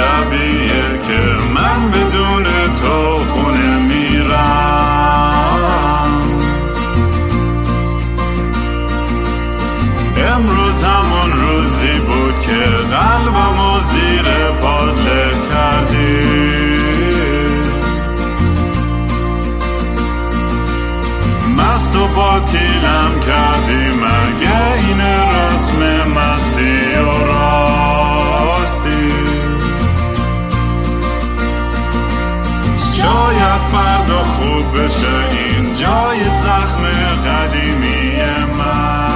شبیه که من بدون این جای زخم قدیمی من.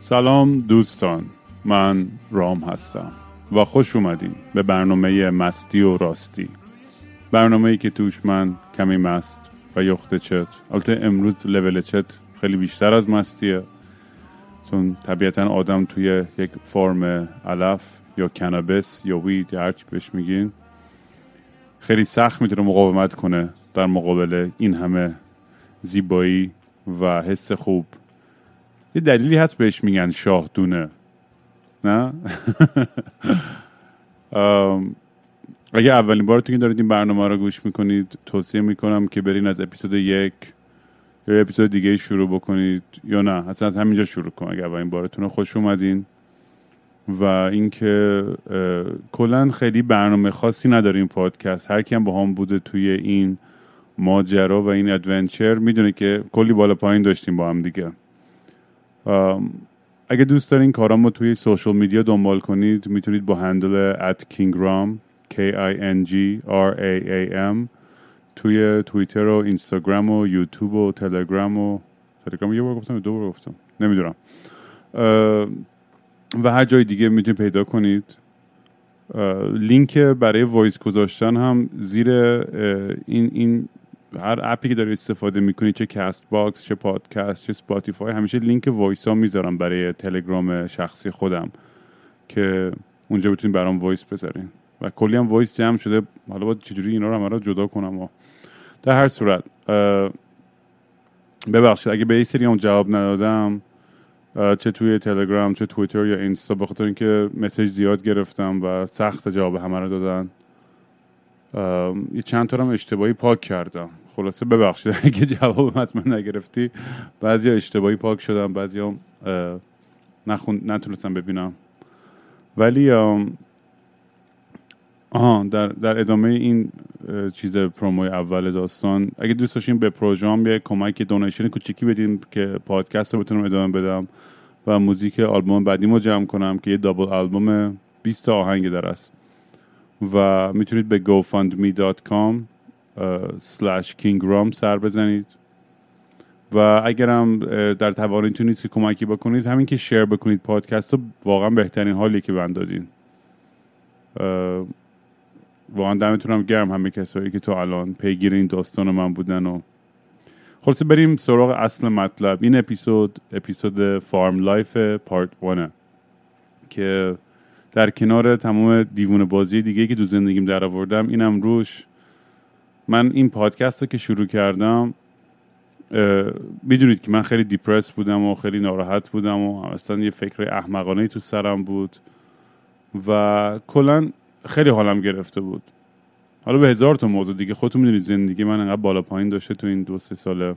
سلام دوستان من رام هستم و خوش اومدین به برنامه مستی و راستی. برنامه ای که توش من کمی مست و یخت چت. البته امروز لول چت خیلی بیشتر از مستیه. چون طبیعتا آدم توی یک فرم علف یا کنابس یا وید یا هرچی بهش میگین خیلی سخت می‌تونه مقاومت کنه در مقابل این همه زیبایی و حس خوب. یه دلیلی هست بهش میگن شاه دونه نه اگه اولین بارتون که دارید این برنامه رو گوش می‌کنید توصیه می‌کنم که برین از اپیزود یک یا اپیزود دیگه شروع بکنید یا نه. اصلا از همینجا شروع کن اگه اولین بارتون رو. خوش اومدین. و اینکه کلا خیلی برنامه خاصی نداره این پادکست. هر کیم با هم بوده توی این ماجرا و این ادونچر می‌دونه که کلی بالا پایین داشتیم با هم دیگه. اگه دوست دارین کارامو توی social media دنبال کنید می‌تونید با handle at kingram k i n g r a a m. توی توییتر و اینستاگرام و یوتیوب و تلگرام و تلگرام. یه بار گفتم دو بار گفتم. نمی‌دونم. و هر جای دیگه می‌تونید پیدا کنید. لینک برای voice گذاشتن هم زیر این این هر app ی که داری استفاده می‌کنی چه Castbox چه پادکست چه Spotify همیشه لینک voice ها می‌ذارم برای تلگرام شخصی خودم که اونجا بتونید برام voice بذارین. و کلی هم voice جمع شده. حالا باید چجوری اینا رو همه جدا کنم و در هر صورت ببخشید اگه به این سری هم جواب ندادم چه توی تلگرام چه توییتر یا اینستا به خاطر اینکه message زیاد گرفتم و سخت جواب همه رو دادن. یه چند تا اشتباهی پاک کردم. خلاصه ببخشید اگه جواب حتما نگرفتی. بعضی اشتباهی پاک شدم بعضی هم نتونستم ببینم. ولی آها در, در ادامه این چیز پروموی اول داستان اگه دوست داشتین به پروژام یه کمک دونیشن کوچیکی بدین که پادکست رو بتونم ادامه بدم و موزیک آلبوم بعدیمو جمع کنم که یه دابل آلبوم 20 تا آهنگ در است. و می‌تونید به gofundme.com slash kingram سر بزنید. و اگرم در توانتون نیست که کمکی بکنید همین که share بکنید پادکست رو واقعا بهترین حالی که من دادین واقعا دمتونم گرم همه کسایی که تا الان پیگیر این داستان من بودن و خلاصه بریم سراغ اصل مطلب. این اپیزود اپیزود Farm Life Part 1 که در کنار تمام دیوونه بازی دیگه که تو زندگیم در آوردم اینم روش من این پادکست رو که شروع کردم می‌دونید که من خیلی دیپرس بودم و خیلی ناراحت بودم و اصلا یه فکر احمقانه تو سرم بود و کلا خیلی حالم گرفته بود. حالا به هزار تا موضوع دیگه خودتون می‌دونید زندگی من انقدر بالا پایین داشته تو این دو سه ساله.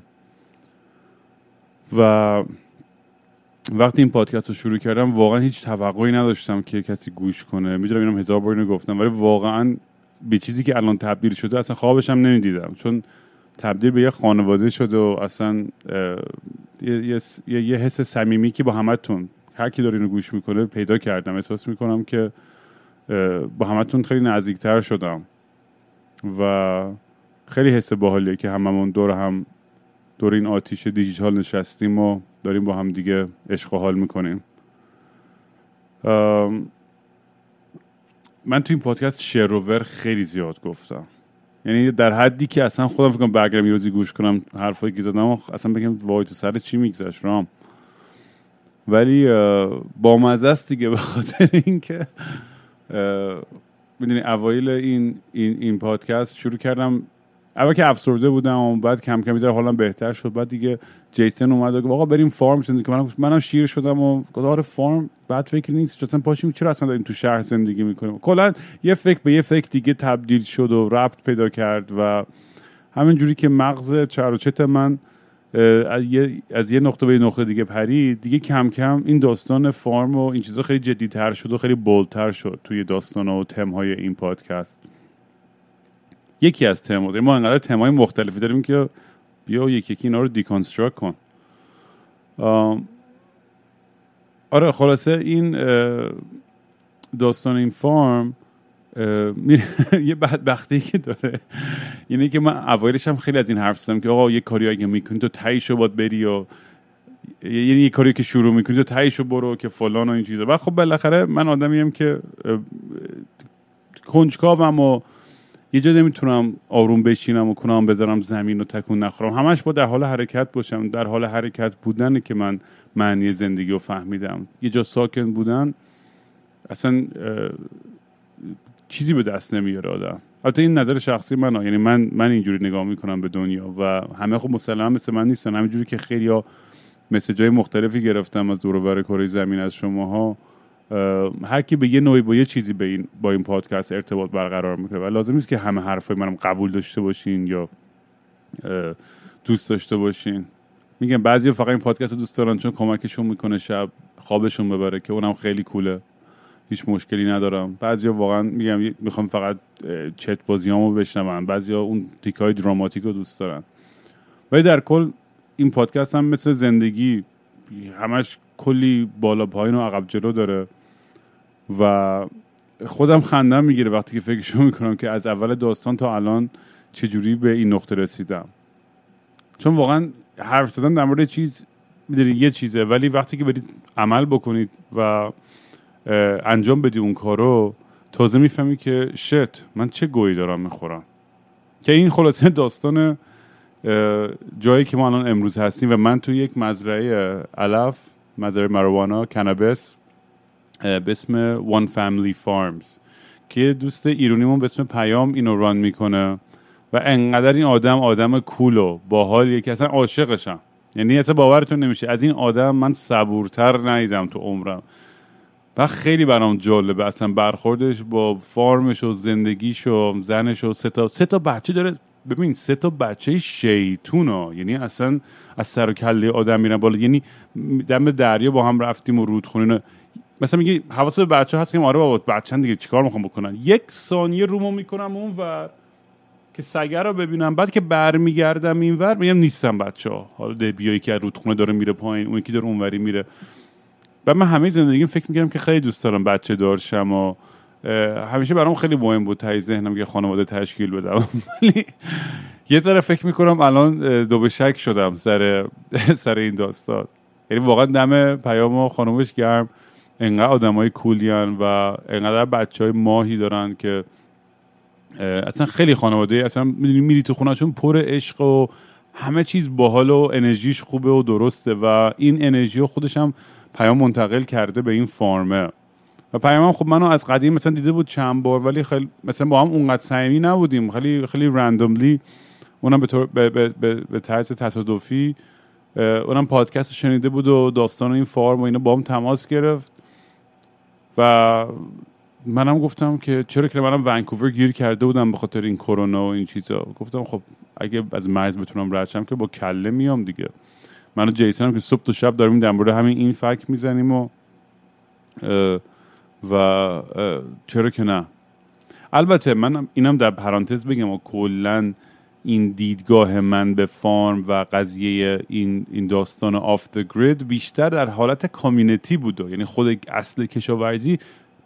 و وقتی این پادکست رو شروع کردم واقعا هیچ توقعی نداشتم که کسی گوش کنه. می‌دونم اینم هزار بار اینو گفتم ولی واقعا به چیزی که الان تبدیل شده اصلا خوابش هم نمی‌دیدم. چون تبدیل به یه خانواده شده و اصلا یه, یه, یه, یه حس صمیمی که با همتون هر کی داره اینو گوش می‌کنه پیدا کردم. احساس می‌کنم که با همتون خیلی نزدیکتر شدم. و خیلی حس باحالیه که هممون دور هم دور این آتیش دیجیتال نشستیم و داریم با هم دیگه عشق و حال می‌کنیم. من تو این پادکست شروور خیلی زیاد گفتم. یعنی در حدی که اصلا خودم فکر کنم برگردم یه روزی گوش کنم حرفایی که زدم اصلا بگم وای تو سر چی میگذشت رام. ولی با مزه است دیگه به خاطر اینکه می‌دونی اوایل این این این پادکست شروع کردم اول که افسرده بودم و بعد کم کم می‌ذاره حالم بهتر شد بعد دیگه جیسن اومد و گفت آقا بریم فارم زندگی که منم منم شیر شدم و گفت آره فارم بعد فکر نیست. چون پاشیم چرا اصلا داریم تو شهر زندگی می‌کنیم؟ کلا یه فکر به یه فکر دیگه تبدیل شد و ربط پیدا کرد و همین جوری که مغز چت من از یه, از یه نقطه به نقطه دیگه پرید. دیگه کم کم این داستان farm و این چیزا خیلی جدیتر شد و خیلی bold تر شد توی داستان و تم های این پادکست. یکی از تم ما انقدر تم های مختلفی داریم که بیا یکی یکی اینا رو deconstruct کن. آره خلاصه این داستان این فارم یه بدبختی که داره. یعنی که من اوایلش هم خیلی از این حرف زدم که آقا یه کاری اگه می‌کنی تو تایشو باید بری و یعنی یه کاری که شروع می‌کنی تو تایشو برو که فلان و این چیزا. و خب بالاخره من آدمیم که کنجکاوم و یه جا نمی‌تونم آروم بشینم و کنم بذارم زمین و تکون نخورم. همش با در حال حرکت باشم. در حال حرکت بودن که من معنی زندگی رو فهمیدم. یه جا ساکن بودن اصلا چیزی به دست نمیاره آدم. البته این نظر شخصی من یعنی من من اینجوری نگاه می‌کنم به دنیا و همه خب مسلما مثل من نیستن. همینجوری که خیلی ها مسیجای مختلفی گرفتم از دور و کره زمین از شماها هر کی به یه نوعی با یه چیزی به این با این پادکست ارتباط برقرار می‌کنه. و لازم نیست که همه حرفای منم قبول داشته باشین یا دوست داشته باشین. میگم بعضی فقط این پادکست دوست دارن چون کمکشون می‌کنه شب خوابشون ببره که اونم خیلی کوله. هیچ مشکلی ندارم. بعضیا واقعا میگم می‌خوام فقط چت بازیامو بشنون بعضیا اون تیکای دراماتیک رو دوست دارن. ولی در کل این پادکست هم مثل زندگی همش کلی بالا پایین و عقب جلو داره و خودم خندم می‌گیره وقتی که فکرشو می‌کنم که از اول داستان تا الان چجوری به این نقطه رسیدم. چون واقعا حرف زدن در مورد چیز می‌دونی یه چیزه. ولی وقتی که برید عمل بکنید و انجام بدی اون کارو تازه می‌فهمی که شت من چه گویی دارم می‌خورم؟ که این خلاصه داستان جایی که ما الان امروز هستیم و من تو یک مزرعه علف مزرعه مروانا کنابس به اسم One Family Farms که دوست ایرونیمون به اسم پیام اینو ران می‌کنه و انقدر این آدم آدم کول و باحالیه که اصلا عاشقشم. یعنی اصلا باورتون نمیشه. از این آدم من صبورتر ندیدم تو عمرم. و خیلی برام جالبه. اصلا برخوردش با فارمش و زندگیش و زنش و سه تا سه تا بچه داره ببین سه تا بچه شیطون ها یعنی اصلا از سر و کله آدم میرن بالا. یعنی دم دریا با هم رفتیم و رودخونه مثلا میگی حواس به بچه هست که آره بابا بچه دیگه چیکار می‌خوام بکنن؟ یک ثانیه رومو می‌کنم اون و که سگه رو ببینم. بعد که برمیگردم اینور میگم نیستم بچه ها حالا دبیایی که رودخونه داره میره پایین اون یکی داره اونوری میره. و من همه زندگیم فکر می‌کردم که خیلی دوست دارم بچه دارشم و همیشه برام خیلی مهم بود تای ذهنم که خانواده تشکیل بدم ولی یه ذره فکر می‌کنم الان دو به شک شدم سر سر این داستان. یعنی واقعا دم پیام و خانومش گرم. انقدر آدم های کولیان و انقدر بچه های ماهی دارن که اصلا خیلی خانواده اصلا می‌دونی میری تو خونه چون پر عشق و همه چیز باحال و انرژیش خوبه و درسته و این انرژی خودش هم پیام منتقل کرده به این فارمه و پیام خب منو از قدیم مثلا دیده بود چند بار ولی خیلی مثلا با هم اونقدر صمیمی نبودیم. خیلی خیلی رندوملی اونم به طور به, به, به, به طرز تصادفی اونم پادکست شنیده بود و داستان این فارم و اینا با هم تماس گرفت. و منم گفتم که چرا که منم ونکوور گیر کرده بودم به خاطر این کرونا و این چیزا. گفتم خب اگه از مرز بتونم رد که با کله میام دیگه. من و جیسن هم که صبح تا شب داریم در مورد همین این فکر می‌زنیم و و چرا که نه. البته من اینم در پرانتز بگم و کلا این دیدگاه من به farm و قضیه این این داستان off the grid بیشتر در حالت community بود یعنی خود اصل کشاورزی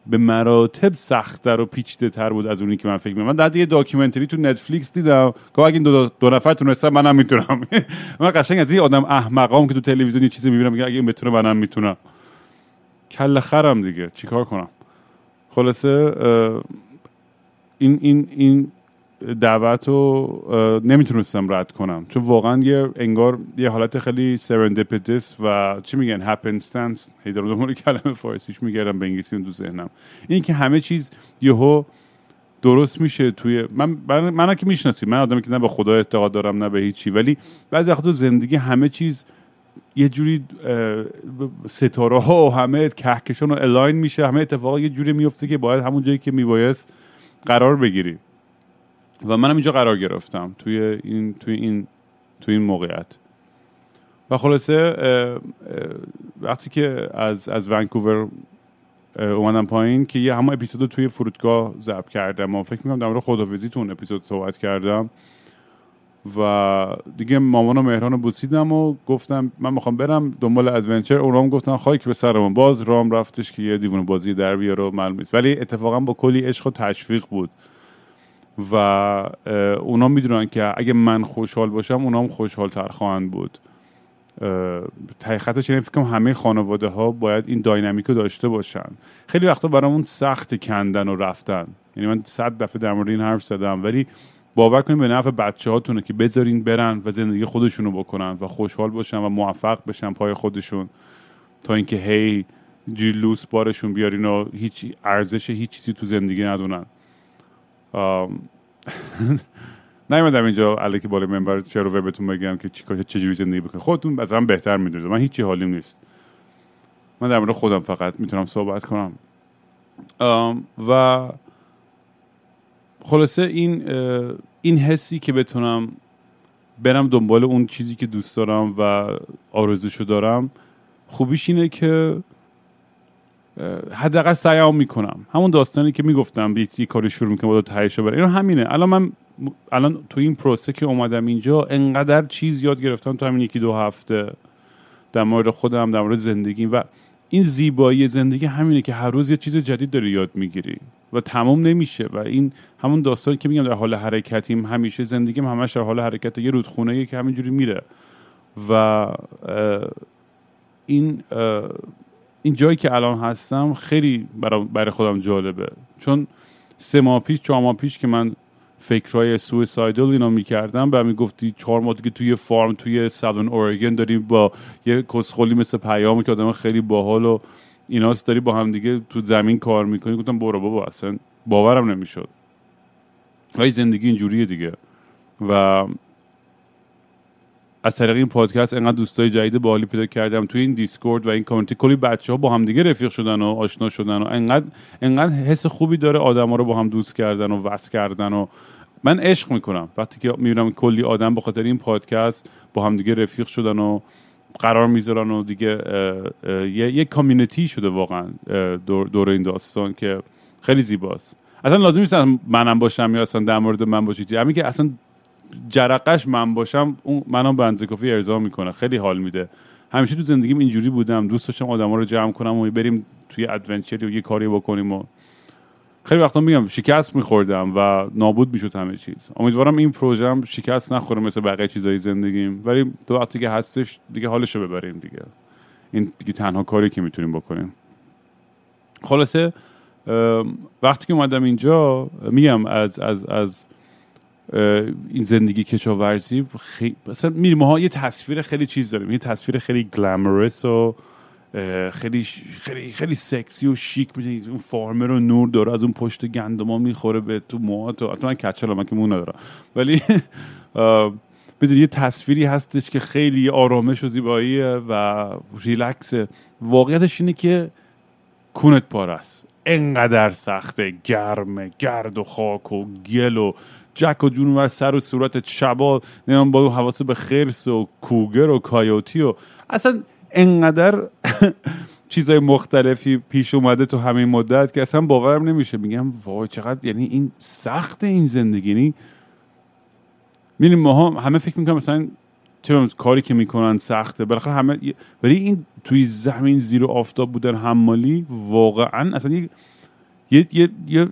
به مراتب سختتر و پیچیده تر بود از اونی که من فکر من در یه documentary تو نتفلیکس دیدم. که اگه این دو, دو نفر تونستن منم می‌تونم. من قشنگ از این آدم احمقام که تو تلویزیون یه چیزی می‌بینم میگه اگه این بتونه منم می‌تونم. کل خرم دیگه. چیکار کنم؟ خلاصه این این این دعوت رو نمی‌تونستم رد کنم. چون واقعا یه انگار یه حالت خیلی سرندپیتس و چی میگن هپنستنس هی دارم کلمه فارسیش میگردم به انگلیسی تو ذهنم. این که همه چیز یهو درست میشه توی من من, من که می‌شناسی. من آدمی که نه به خدا اعتقاد دارم نه به هیچی. ولی بعضی وقتا زندگی همه چیز یه جوری ستاره ها و همه کهکشان و الاین میشه. همه اتفاقا یه جوری میفته که باید همون جایی که میبایست قرار بگیری. و منم اینجا قرار گرفتم توی این توی این توی این موقعیت. و خلاصه وقتی که از از ونکوور اومدم پایین که یه همه اپیزود توی فرودگاه ضبط کردم و فکر می‌کنم در مورد خدافزی تو اون اپیزود صحبت کردم و دیگه مامان و مهران رو بوسیدم و گفتم من می‌خوام برم دنبال ادونچر. اونام گفتن خاک به سرمون. باز رام رفتش که یه دیوون بازی در بیاره معلوم نیست. ولی اتفاقا با کلی عشق و تشویق بود. و اونا می‌دونن که اگه من خوشحال باشم اونام خوشحال تر خواهند بود. خطش اینه فکر همه خانواده ها باید این داینامیک رو داشته باشن. خیلی وقتا برامون سخت کندن و رفتن. یعنی من صد دفعه در مورد این حرف زدم ولی باور کنید به نفع بچه هاتونه که بذارین برن و زندگی خودشونو بکنن و خوشحال باشن و موفق بشن پای خودشون. تا اینکه هی جلوس بارشون بیارین و هیچ ارزش هیچ چیزی تو زندگی ندونن. نیومدم اینجا علیکی بالا منبر چرا بهتون بگم که چه چجوری زندگی بکنید خودتون از من بهتر می‌دونید. من هیچی حالیم نیست. من در مورد خودم فقط می‌تونم صحبت کنم. و خلاصه این این حسی که بتونم برم دنبال اون چیزی که دوست دارم و آرزوشو دارم خوبیش اینه که حداقل سعیام می‌کنم. همون داستانی که می‌گفتم یه کاری شروع می‌کنم با تهیه بره. اینو همینه. الان من الان تو این پروسه که اومدم اینجا انقدر چیز یاد گرفتم تو همین یکی دو هفته در مورد خودم در مورد زندگی و این زیبایی زندگی همینه که هر روز یه چیز جدید داری یاد می‌گیری و تمام نمیشه. و این همون داستانی که میگم در حال حرکتیم همیشه زندگیم همش در حال حرکت یه رودخونه که همینجوری میره. و این این جایی که الان هستم خیلی برای خودم جالبه. چون سه ماه پیش چهار ماه پیش که من فکرهای سویسایدل اینا می‌کردم و می‌گفتی چهار ماه که توی فارم توی ساوثن اورگن داریم با یه کسخولی مثل پیام که آدم خیلی باحال و ایناست داری با هم دیگه تو زمین کار می‌کنی. گفتم برو بابا اصلا باورم نمی‌شد. ولی زندگی اینجوریه دیگه. و از طریق این پادکست انقدر دوستای جدید باحالی پیدا کردم. توی این دیسکورد و این کامیونیتی کلی بچه ها با هم دیگه رفیق شدن و آشنا شدن و انقدر انقدر حس خوبی داره آدما رو با هم دوست کردن و وصل کردن و من عشق می‌کنم. وقتی که می‌بینم کلی آدم به خاطر این پادکست با هم دیگه رفیق شدن و قرار می‌ذارن و دیگه یه, کامیونیتی شده واقعا دور, دور این داستان که خیلی زیباست. اصلا لازم نیست منم باشم یا اصلا در مورد من باشید. همین که اصلا جرقش من باشم اون منم به کافی ارضا می‌کنه. خیلی حال میده. همیشه تو زندگیم اینجوری بودم. دوست داشتم آدما رو جمع کنم و بریم توی ادونچری و یه کاری بکنیم و خیلی وقتا میگم شکست میخوردم و نابود می‌شد همه چیز. امیدوارم این پروژه هم شکست نخوره مثل بقیه چیزای زندگیم. ولی تو وقتی که هستش دیگه حالشو ببریم دیگه. این دیگه تنها کاری که می‌تونیم بکنیم. خلاصه وقتی که اومدم اینجا میگم از از از این زندگی کشاورزی خیلی مثلا میریم یه تصویر خیلی چیز داریم. یه تصویر خیلی گلامرس و خیلی خیلی خیلی سکسی و شیک می‌دونید اون فارمر رو نور داره از اون پشت گندما می‌خوره به تو موهات و من کچل من که مون ندارم. ولی بدونی یه تصویری هستش که خیلی آرامش و زیباییه و ریلکس واقعیتش اینه که کونت پار است. انقدر سخته گرمه گرد و خاک و گل و جک و جونور سر و صورت شبا نمی‌دونم با حواس به خرس و کوگر و کایوتی و اصلا انقدر چیزای مختلفی پیش اومده تو همین مدت که اصلا باورم نمیشه. میگم وای چقدر یعنی این سخت این زندگی یعنی میریم ما همه فکر می‌کنم مثلا چه کاری که می‌کنن سخته. بالاخره همه ولی این توی زمین زیر آفتاب بودن حمالی واقعا اصلا یه یه, یه, یه,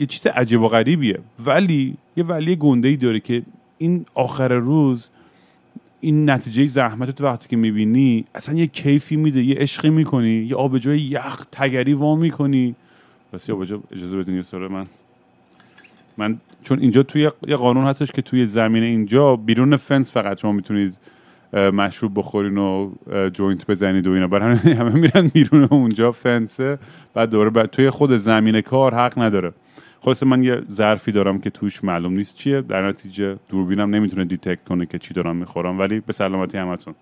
یه چیز عجیب و غریبیه. ولی یه ولی گنده ای داره که این آخر روز این نتیجه زحمت تو وقتی که می‌بینی اصلا یه کیفی میده یه عشقی می‌کنی یه آبجوی یخ تگری وا می‌کنی. بس آبجو اجازه بدین یه من. من چون اینجا توی یه قانون هستش که توی زمین اینجا بیرون فنس فقط شما می‌تونید مشروب بخورین و joint بزنید و اینا. برای همه میرن بیرون اونجا فنسه بعد دوباره بعد توی خود زمین کار حق نداره. خلاصه من یه ظرفی دارم که توش معلوم نیست چیه. در نتیجه دوربینم نمی‌تونه detect کنه که چی دارم می‌خورم. ولی به سلامتی همتون.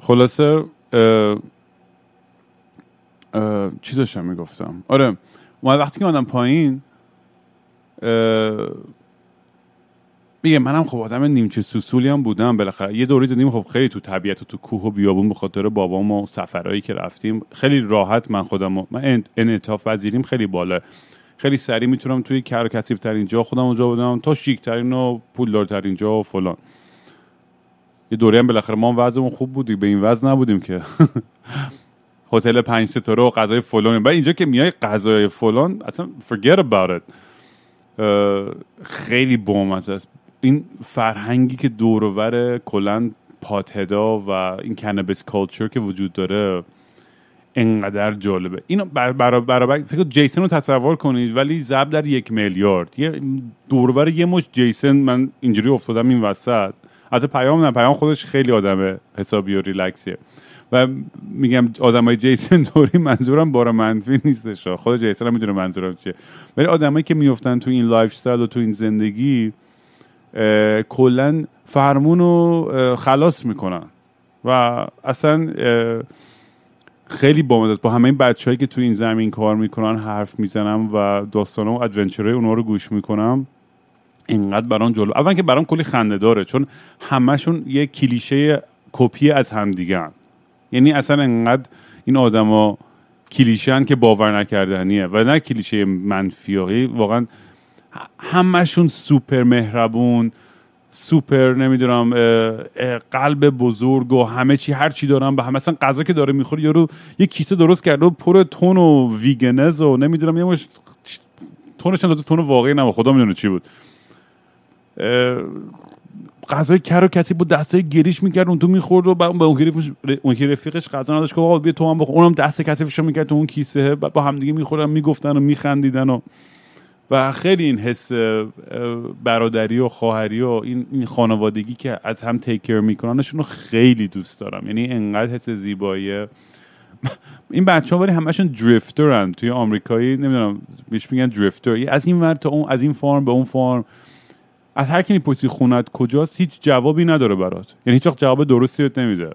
خلاصه اه، اه، چی داشتم می‌گفتم؟ آره ما وقتی که آدم پایین میگه منم خب آدم نیمچه سوسولی هم بودم بالاخره یه دوری زدیم خب خیلی تو طبیعت و تو کوه و بیابون به خاطر بابام و سفرهایی که رفتیم. خیلی راحت من خودم و من ان- انعطاف پذیریم خیلی بالا خیلی سریع می‌تونم توی کر کثیف ترین جا خودم رو جا بدم تا شیک ترین و پولدارترین جا و فلان. یه دوری هم بالاخره ما وضعمون خوب بودیم به این وضع نبودیم که. هتل پنج ستاره و غذای فلان. بعد اینجا که میای غذای فلان اصلا forget about it. خیلی بامزه است. این فرهنگی که دور و بر کلا پاتدا و این کنبس کالچر که وجود داره انقدر جالبه. اینو بر برا- برابر فکر جیسن رو تصور کنید ولی ضرب در یک میلیارد. یه دور و بر یه مشت جیسن من اینجوری افتادم این وسط. حتی پیام نه پیام خودش خیلی آدم حسابی و ریلکسیه. و میگم آدمای جیسن دوری منظورم بار منفی نیستش. خود جیسن هم می‌دونه منظورم چیه. ولی آدمایی که میفتن تو این lifestyle و تو این زندگی کلا فرمون رو خلاص می‌کنن. و اصلا خیلی بامزه با همه این بچههایی که تو این زمین کار می‌کنن حرف می‌زنم و داستان و adventure های اونها رو گوش می‌کنم اینقدر برام جلو اول که برام کلی خنده داره چون همشون یه کلیشه کپی از همدیگه یعنی اصلا انقدر این آدما کلیشه‌ان که باور نکردنیه. و نه کلیشه منفی ها. واقعا همشون سوپر مهربون سوپر نمی‌دونم قلب بزرگ و همه چی هر چی دارن به هم. مثلا غذا که داره می‌خوره یارو یه کیسه درست کرده و پر تون و ویگنز و نمی‌دونم یه مشت تونش اندازه تون واقعی نه خدا می‌دونه چی بود. غذای کر و کسی بود دستای گریش می‌کرد اون تو می‌خورد و بعد اون اون رفیقش غذا نداشت که بیا تو هم بخور. اونم دست کثیفش می‌کرد تو اون کیسه بعد با همدیگه میخوردن می‌گفتن و میخندیدن و و خیلی این حس برادری و خواهری و این, خانوادگی که از هم تیک کیر میکننشون رو خیلی دوست دارم. یعنی انقدر حس زیبایی این بچه ها ولی همشون دریفترن توی آمریکایی نمی‌دونم بهش میگن دریفتر از این ور تا اون از این فارم به اون فارم. از هر کی می‌پرسی خونت کجاست هیچ جوابی نداره برات. یعنی هیچ جواب درستی بهت نمیده.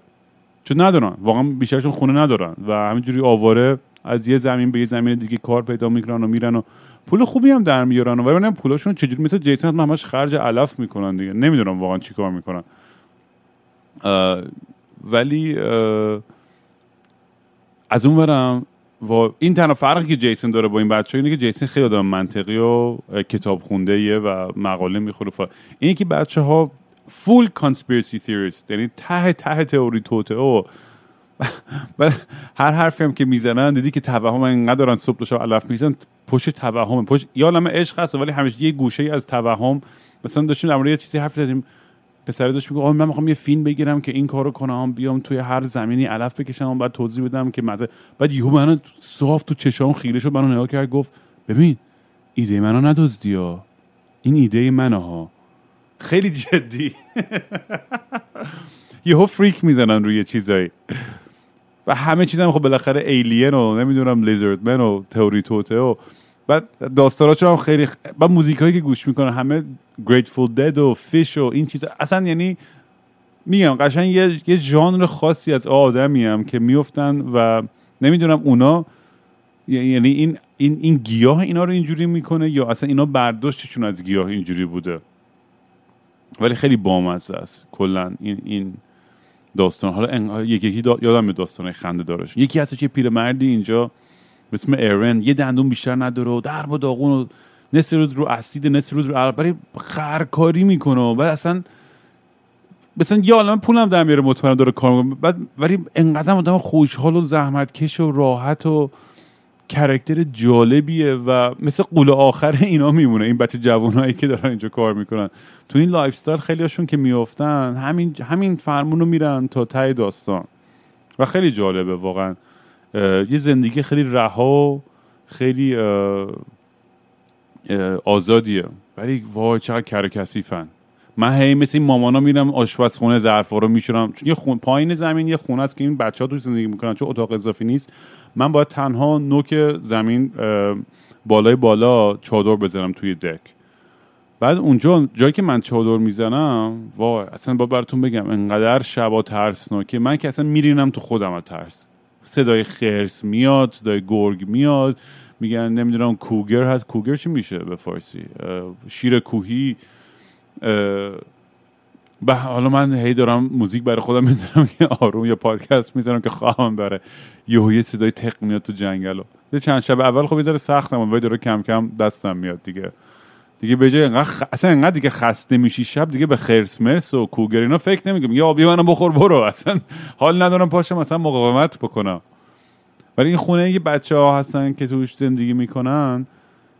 چون ندارن. واقعا بیشترشون خونه ندارن. و همینجوری آواره از یه زمین به یه زمین دیگه کار پیدا می‌کنن و میرن و پول خوبی هم در میارن و من پولاشون چجوری مثل جیسن هم همش خرج علف می‌کنن دیگه. نمی‌دونم واقعا چی کار می‌کنن. اه، ولی اه، از اون برم و این تنها فرقی که جیسن داره با این بچه اینه که جیسن خیلی آدم منطقی و کتاب خونده یه و مقاله می‌خوره. فر... اینه که بچه ها فول conspiracy theorist یعنی ته ته تئوری توته و و هر حرفی هم که می‌زنن دیدی که توهم اینقدر دارن صبح شب علف می‌زنن پشت توهم پشت یا عالم عشق هست ولی همیشه یه گوشه ای از توهم. مثلا داشتیم در مورد یه چیزی حرف زدیم. پسر داشت میگه من می‌خوام یه فیلم بگیرم که این کارو کنم بیام توی هر زمینی علف بکشم بعد توضیح بدم که مزه بعد یهو منو صاف تو چشام خیره شد منو نگاه کرد گفت ببین ایده منو ندزدی ها. این ایده منه ها. خیلی جدی. یهو فریک می‌زنن روی چیزایی. و همه چیز هم خب بالاخره ایلین و نمی‌دونم لیزرد من و تئوری توته و بعد داستاناشو هم خیلی خ... بعد موزیک هایی که گوش می‌کنه همه گریتفول دد و فیش و این چیزا. اصلا یعنی میگم قشنگ یه, یه ژانر خاصی از آدمی هم که میفتن و نمی‌دونم اونا یعنی این این این گیاه اینا رو اینجوری می‌کنه یا اصلا اینا برداشتشون از گیاه اینجوری بوده؟ ولی خیلی بامزه است. کلا این این داستان. حالا یکی یکی دا... یادم داستان خنده دارش. یکی هستش یه پیرمردی اینجا به اسم ایرن. یه دندون بیشتر نداره و درب و داغون و نصف روز رو اسید نصف روز رو برای خرکاری می‌کنه و بعد اصلا مثلا یه عالم پولم در میاره مطمئنم داره کار می‌کنه. بعد ولی انقدر آدم خوشحال و زحمتکش و راحت و character جالبیه و مثل غول آخر اینا میمونه. این بچه جوانایی که دارن اینجا کار می‌کنن. تو این lifestyle خیلی هاشون که میافتن همین همین فرمون رو میرن تا ته داستان. و خیلی جالبه واقعا. یه زندگی خیلی رها خیلی اه، اه، آزادیه. ولی وای چقدر کر و کثیفن من هی مثل این مامانا میرم آشپزخونه ظرفا رو میشورم. چون یه خون پایین زمین یه خونه است که این بچه ها توش زندگی می‌کنن. چون اتاق اضافی نیست. من باید تنها نوک زمین بالای بالا چادر بزنم توی دک. بعد اونجا جایی که من چادر می‌زنم وای اصلا با براتون بگم انقدر شبا ترسناکه من که اصلا میرینم تو خودم از ترس. صدای خرس میاد صدای گرگ میاد. میگن نمی‌دونم کوگر هست. کوگر چی میشه به فارسی؟ شیر کوهی. به حالا من هی دارم موزیک برای خودم می‌ذارم که آروم یا پادکست می‌ذارم که خواهم بره. یهو یه صدای تق میاد تو جنگل یه چند شب اول خب یه سختم ولی داره کم کم دستم میاد دیگه. دیگه به جای انقدر اصلا انقدر دیگه خسته میشی شب دیگه به خرس مرس و کوگر اینا فکر نمیگم یا آبی منو بخور برو. اصلا حال ندارم پاشم اصلا مقاومت بکنم. ولی این خونه یه بچه ها هستن که توش زندگی می‌کنن.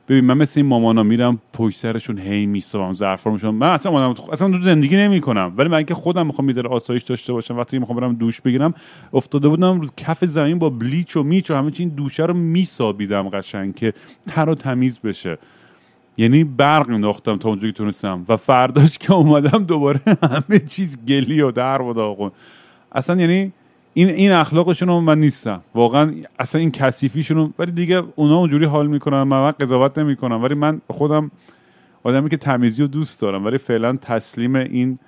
ببین من مثل این مامانا میرم پشت سرشون هی میسام ظرفا من اصلا اصلا تو زندگی نمی‌کنم. ولی من که خودم می‌خوام می‌ذاره آسایش داشته باشم وقتی می‌خوام برم دوش بگیرم افتاده بودم روز کف زمین با بلیچ و میچ و همه این دوشه رو میسابیدم قشنگ که تر و تمیز بشه. یعنی برق انداختم تا اونجایی تونستم. و فرداش که اومدم دوباره همه چیز گلی و در و داغون. اصلا یعنی این این اخلاقشون رو من نیستم. واقعا اصلا این کثیفیشون ولی دیگه اونا اونجوری حال می‌کنن من قضاوت نمی‌کنم. ولی من خودم آدمی که تمیزی رو دوست دارم ولی فعلا تسلیم این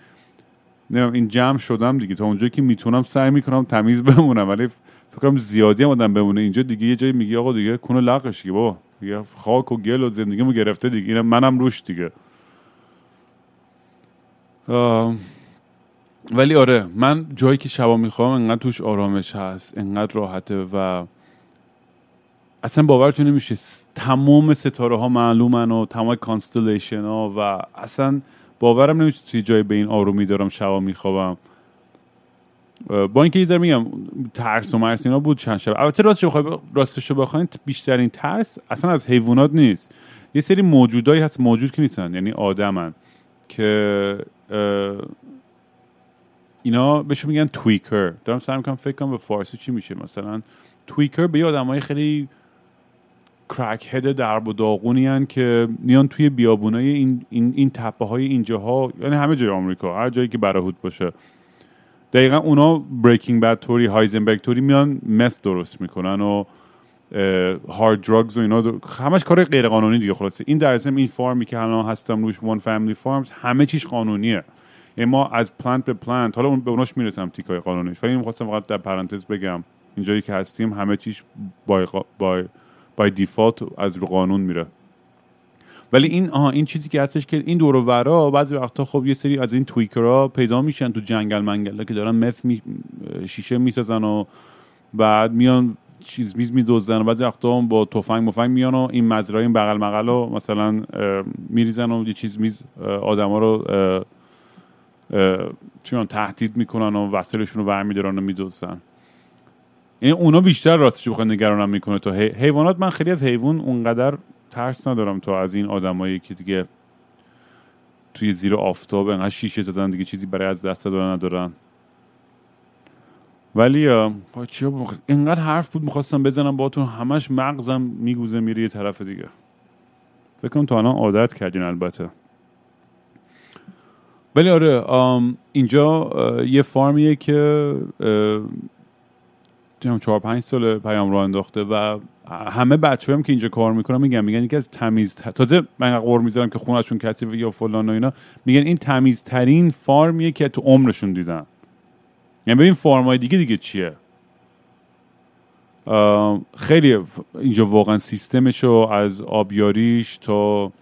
این جمع شدم دیگه. تا اونجایی که می‌تونم سعی می‌کنم تمیز بمونم. ولی فکر کنم زیادی هم آدم بمونه. اینجا دیگه یه جایی میگی آقا دیگه کنو لقش دیگه بابا. دیگه خاک و گل و زندگیمو گرفته دیگه. اینم منم روش دیگه. ولی آره من جایی که شبا می‌خوابم انقدر توش آرامش هست انقدر راحته و اصلا باورتون نمیشه تمام ستاره ها معلومن و تمام constellation ها و اصلا باورم نمیشه توی جای به این آرومی دارم شبا میخوابم. با اینکه یه میگم ترس و مرس اینا بود چند شب. البته راستش بخوای راستش بخواین بیشترین ترس اصلا از حیوانات نیست. یه سری موجودایی هست موجود که نیستن یعنی آدمن که اینا بهشون میگن تویکر دارم سعی می‌کنم فکر کنم به فارسی چی میشه. مثلا تویکر به های خیلی کرک هد درب و داغونی هن که میان توی بیابونای این این این تپه های اینجاها یعنی همه جای آمریکا هر جایی که براهود باشه. دقیقا اونا بریکینگ بد توری هایزنبرگ توری میان مث درست می‌کنن و هارد دراگز و اینا همش کار غیر قانونی دیگه. خلاصه این در این فارمی که الان هستم روش وان فامیلی فارمز همه چیش قانونیه. یعنی ما از پلانت به پلانت حالا اون به اوناش می‌رسم تیکای قانونیش ولی می‌خواستم فقط در پرانتز بگم اینجایی که هستیم همه چیش بای, بای, بای دیفالت از رو قانون میره. ولی این آها این چیزی که هستش که این دور و ورا بعضی وقتا خب یه سری از این تویکرها پیدا میشن تو جنگل منگل که دارن مف می شیشه می‌سازن و بعد میان چیز میز میدوزن و بعضی وقتا با تفنگ مفنگ میان و این مزرعه این بغل مغل رو مثلا میریزن و یه چیز میز آدما رو چون تهدید می‌کنن و وسیلشون رو برمیدارن و میدوزن. یعنی اونا بیشتر راستش بخواد نگرانم می‌کنه تو حیوانات من خیلی از حیوان اونقدر ترس ندارم تو از این آدمایی که دیگه توی زیر آفتاب انقدر شیشه زدن دیگه چیزی برای از دست دادن ندارن. ولی اینقدر حرف بود می‌خواستم بزنم باتون همش مغزم میگوزه میره یه طرف دیگه. فکر کنم تا الان عادت کردین البته. ولی آره اینجا یه فارمیه که چهار پنج سال پیام رو انداخته و همه بچه هم که اینجا کار می‌کنن میگن میگن یکی از تمیز تازه من قور می‌ذارم که خونهشون کثیفه یا فلان و اینا میگن این تمیزترین فارمیه که تو عمرشون دیدن. یعنی ببین فارمای دیگه دیگه چیه؟ خیلی اینجا واقعا سیستمشو از آبیاریش تا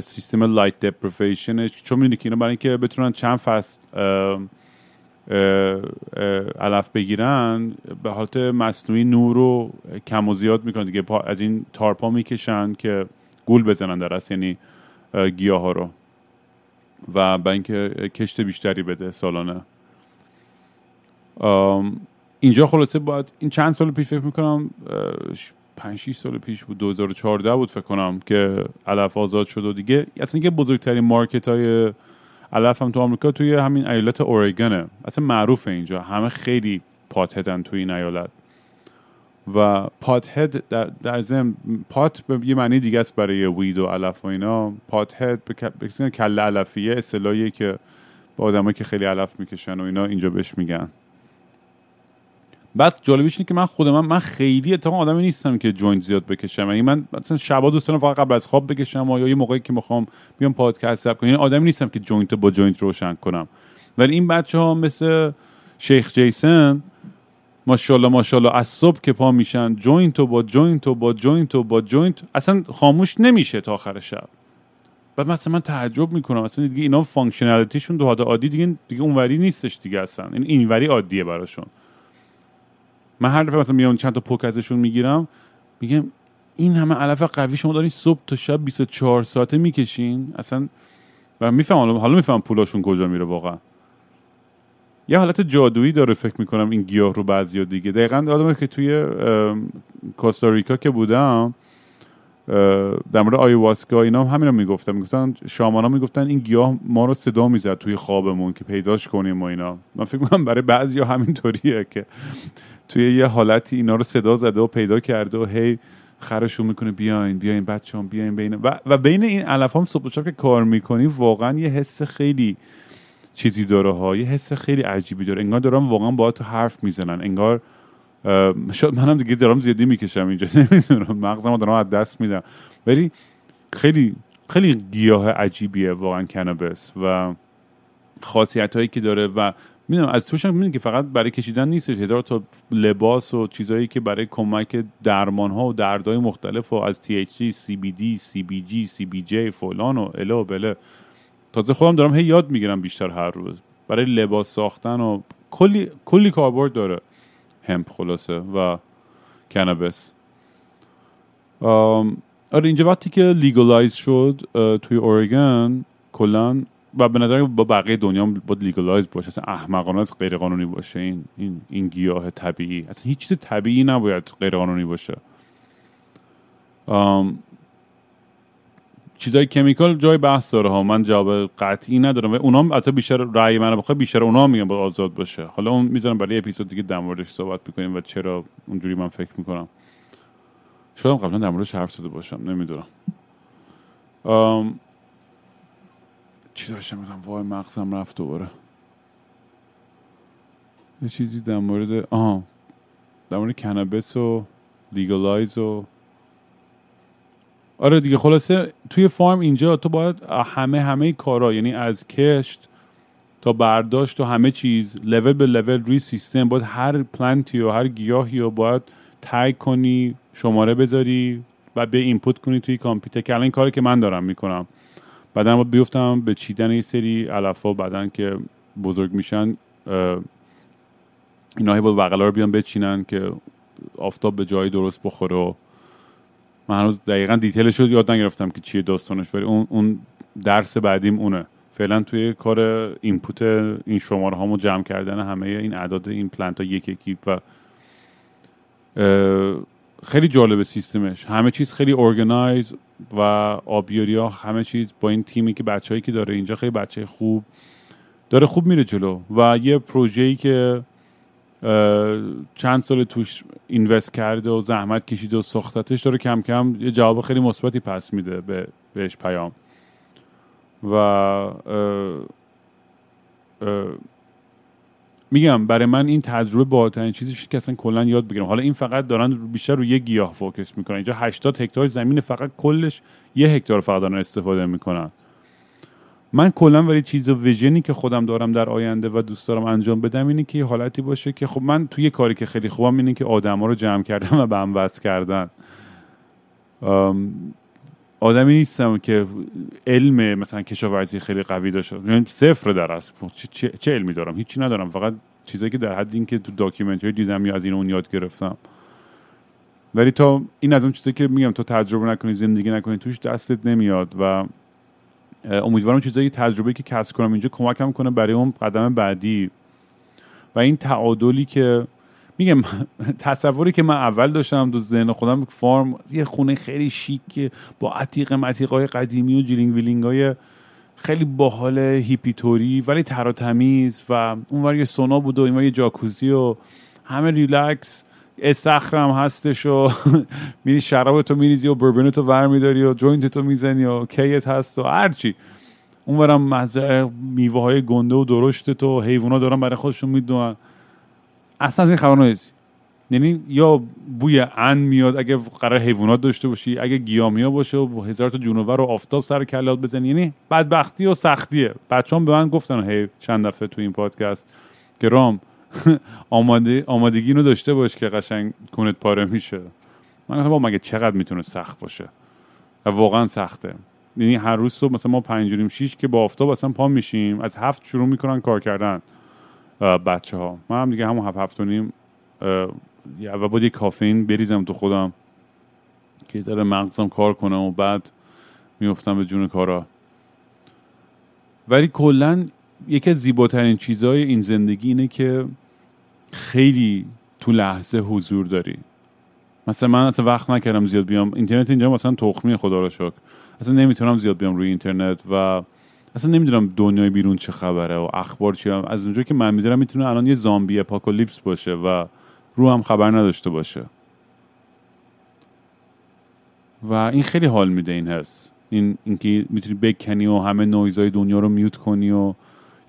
سیستم لایت دپریفیشنش. چون می‌دونی که اینا برای اینکه بتونن چند فصل علف بگیرن به حالت مصنوعی نور رو کم و زیاد می‌کنن دیگه. از این تارپا می‌کشن که گول بزنن در اصل یعنی گیاه ها رو. و به اینکه کشت بیشتری بده سالانه. اینجا خلاصه باید این چند سال پیش فکر می‌کنم 5 6 سال پیش بود 2014 بود فکر کنم که علف آزاد شد و دیگه. اصلا که بزرگترین مارکت های علف هم تو آمریکا توی همین ایالت اورگانه اصلا معروفه اینجا. همه خیلی پاتدن توی این ایالت. و پات هد در, در ضمن پات به یه معنی دیگه است برای وید و علف و اینا. پات هد به ک- به کله علفیه اصطلاحیه که به آدمایی که خیلی علف می‌کشن و اینا اینجا بهش میگن. بعد جالبیش اینه که من خود من خیلی اتفاقا آدمی نیستم که joint زیاد بکشم. یعنی من مثلا شبا دوست دارم فقط قبل از خواب بکشم یا یه موقعی که می‌خوام بیام پادکست ضبط کنم. یعنی آدمی نیستم که joint با joint روشن کنم. ولی این بچه ها مثل شیخ جیسن ماشاءالله ماشاءالله از صبح که پا میشن joint و با joint و با joint و با joint اصلا خاموش نمیشه تا آخر شب. بعد مثلا من تعجب می‌کنم. اصلا دیگه اینا functionality شون تو حد عادی دیگه دیگه اونوری نیستش دیگه اصلا. این اینوری عادیه براشون. من هر دفعه مثلا میام چند تا پوک ازشون می‌گیرم میگم این همه علف قوی شما دارین صبح تا شب 24 ساعته می‌کشین؟ اصلا و می‌فهمم حالا می‌فهمم پولاشون کجا میره واقعا. یه حالت جادویی داره فکر می‌کنم این گیاه رو بعضی دیگه. دقیقا یادمه که توی ام، کوستاریکا که بودم در مورد آیواسکا اینا هم همین رو می‌گفتن. می‌گفتن شامان ها می‌گفتن این گیاه ما رو صدا می‌زد توی خوابمون که پیداش کنیم و اینا. من فکر می‌کنم برای بعضی همینطوریه که توی یه حالتی اینا رو صدا زده و پیدا کرده و هی خرشون می‌کنه بیاین بیاین بچه هم بیاین بین و, و بین این علف هم صبح که کار می‌کنی واقعا یه حس خیلی چیزی داره ها یه حس خیلی عجیبی داره. انگار دارم واقعا با تو حرف می‌زنن. انگار شاید منم دیگه دارم زیادی می‌کشم اینجا نمی‌دونم. مغزمو دارم از دست میدم. ولی خیلی خیلی گیاه عجیبیه واقعا کنابس و خاصیت هایی که داره و می‌دونم از توش هم که فقط برای کشیدن نیستش. هزار تا لباس و چیزهایی که برای کمک درمان ها و دردهای مختلف و از THC, CBD, CBG, CBJ فلان و اله و بله. تازه خودم دارم هی یاد می‌گیرم بیشتر هر روز. برای لباس ساختن و کلی کلی کاربرد داره. hemp خلاصه و کنابس آره اینجا وقتی که legalize شد توی اورگان کلا و به نظر با بقیه دنیا باید legalize باشه اصلا احمقانه از غیر قانونی باشه این این این گیاه طبیعی. اصلا هیچ چیز طبیعی نباید غیر قانونی باشه. آم، چیزای کمیکال جای بحث داره ها من جواب قطعی ندارم. و اونا هم البته بیشتر رأی من بخواد بیشتر اونا میگن باید آزاد باشه. حالا اون می‌ذارم برای اپیزود دیگه در موردش صحبت می‌کنیم و چرا اونجوری من فکر می‌کنم. شاید قبلا در موردش حرف زده باشم نمی‌دونم. آم... چی داشتم میگم وای مغزم رفت دوباره. یه چیزی در مورد آها. در مورد کنابس و legalize و آره دیگه خلاصه توی farm اینجا تو باید همه همه کارا یعنی از کشت تا برداشت و همه چیز لول به لول روی سیستم باید هر plant ی و هر گیاهی رو باید tag کنی شماره بذاری و به input کنی توی کامپیوتر که الان کاری که من دارم می‌کنم. بعدا باید بیفتم به چیدن یه سری علفا بعدا که بزرگ میشن اینا هی باید بغلا رو بیان بچینن که آفتاب به جایی درست بخوره و من هنوز دقیقا detail ش رو یاد نگرفتم که چیه داستانش ولی اون, اون درس بعدیم اونه. فعلا توی کار input این شماره هامو جمع کردن همه این اعداد این plant ها یک یکی و خیلی جالب سیستمش. همه چیز خیلی organize و آبیاری ها همه چیز با این تیمی که بچه‌هایی که داره اینجا خیلی بچه خوب داره خوب میره جلو. و یه پروژه‌ای که چند سال توش اینوست کرده و زحمت کشیده و ساختتش داره کم کم یه جواب خیلی مثبتی پس میده به بهش پیام. و اه، اه، میگم برای من این تجربه بالاترین چیزی که اصلا کلا یاد بگیرم. حالا این فقط دارن بیشتر روی یه گیاه فوکس می‌کنن. اینجا 80 هکتار زمین فقط کلش یه هکتار فقط دارن استفاده می‌کنن. من کلا ولی چیز ویژنی که خودم دارم در آینده و دوست دارم انجام بدم اینه که یه حالتی باشه که خب من توی کاری که خیلی خوبم اینه که آدما رو جمع کردن و به هم وصل کردن. آدمی نیستم که علم مثلا کشاورزی خیلی قوی داشته یعنی صفر در اصل. چه, چه, چه علمی دارم؟ هیچی ندارم. فقط چیزایی که در حد این که تو داکیومنتری دیدم یا از این اون یاد گرفتم. ولی تا این از اون چیزایی که میگم تو تجربه نکنی زندگی نکنی توش دستت نمیاد و امیدوارم چیزایی تجربه که کسب کنم اینجا کمکم کنه برای اون قدم بعدی. و این تعادلی که میگم تصوری که من اول داشتم تو ذهن خودم farm یه خونه خیلی شیک با عتیق متیقای قدیمی و جیلینگ ویلینگ های خیلی باحال hippie طوری ولی تر و تمیز و اونور یه سونا بود و اینور یه جاکوزی و همه ریلکس استخرم هستش و میری شراب تو میریزی و بربن تو ور میداری و جوینت تو می‌زنی و کیت هست و هرچی اونورم مزرعه میوه های گنده و درشت تو حیوونا دارن برای خودشون می‌دونن اصلا از این خبر نیستی یعنی یا بوی ان میاد اگه قرار حیوانات داشته باشی اگه گیامیا باشه و هزار تا جونور و آفتاب سر کلات بزنی یعنی بدبختی و سختیه. بچه به من گفتن هی چند دفعه تو این پادکست که رام آماده آمادگی رو داشته باش که قشنگ کنت پاره میشه. من گفتم مگه چقدر می‌تونه سخت باشه؟ و واقعا سخته. یعنی هر روز صبح مثلا ما پنج شیش که با آفتاب اصلا پا میشیم از هفت شروع می‌کنن کار کردن. بچه ها من هم دیگه همون هفت هفت و نیم و باید یه کافین بریزم تو خودم که ذره مغزم کار کنم و بعد میفتم به جون کارا. ولی کلا یکی از زیباترین چیزهای این زندگی اینه که خیلی تو لحظه حضور داری. مثلا من اصلا وقت نکردم زیاد بیام. اینترنت اینجا مثلا تخمی خدا رو شکر. اصلا نمی‌تونم زیاد بیام روی اینترنت و اصلا نمی‌دونم دنیای بیرون چه خبره و اخبار چی. از اونجا که من می‌دونم می‌تونه الان یه زامبی اپاکولیپس باشه و رو هم خبر نداشته باشه. و این خیلی حال میده این حس. این اینکه می‌تونی بکنی و همه نویزهای دنیا رو میوت کنی و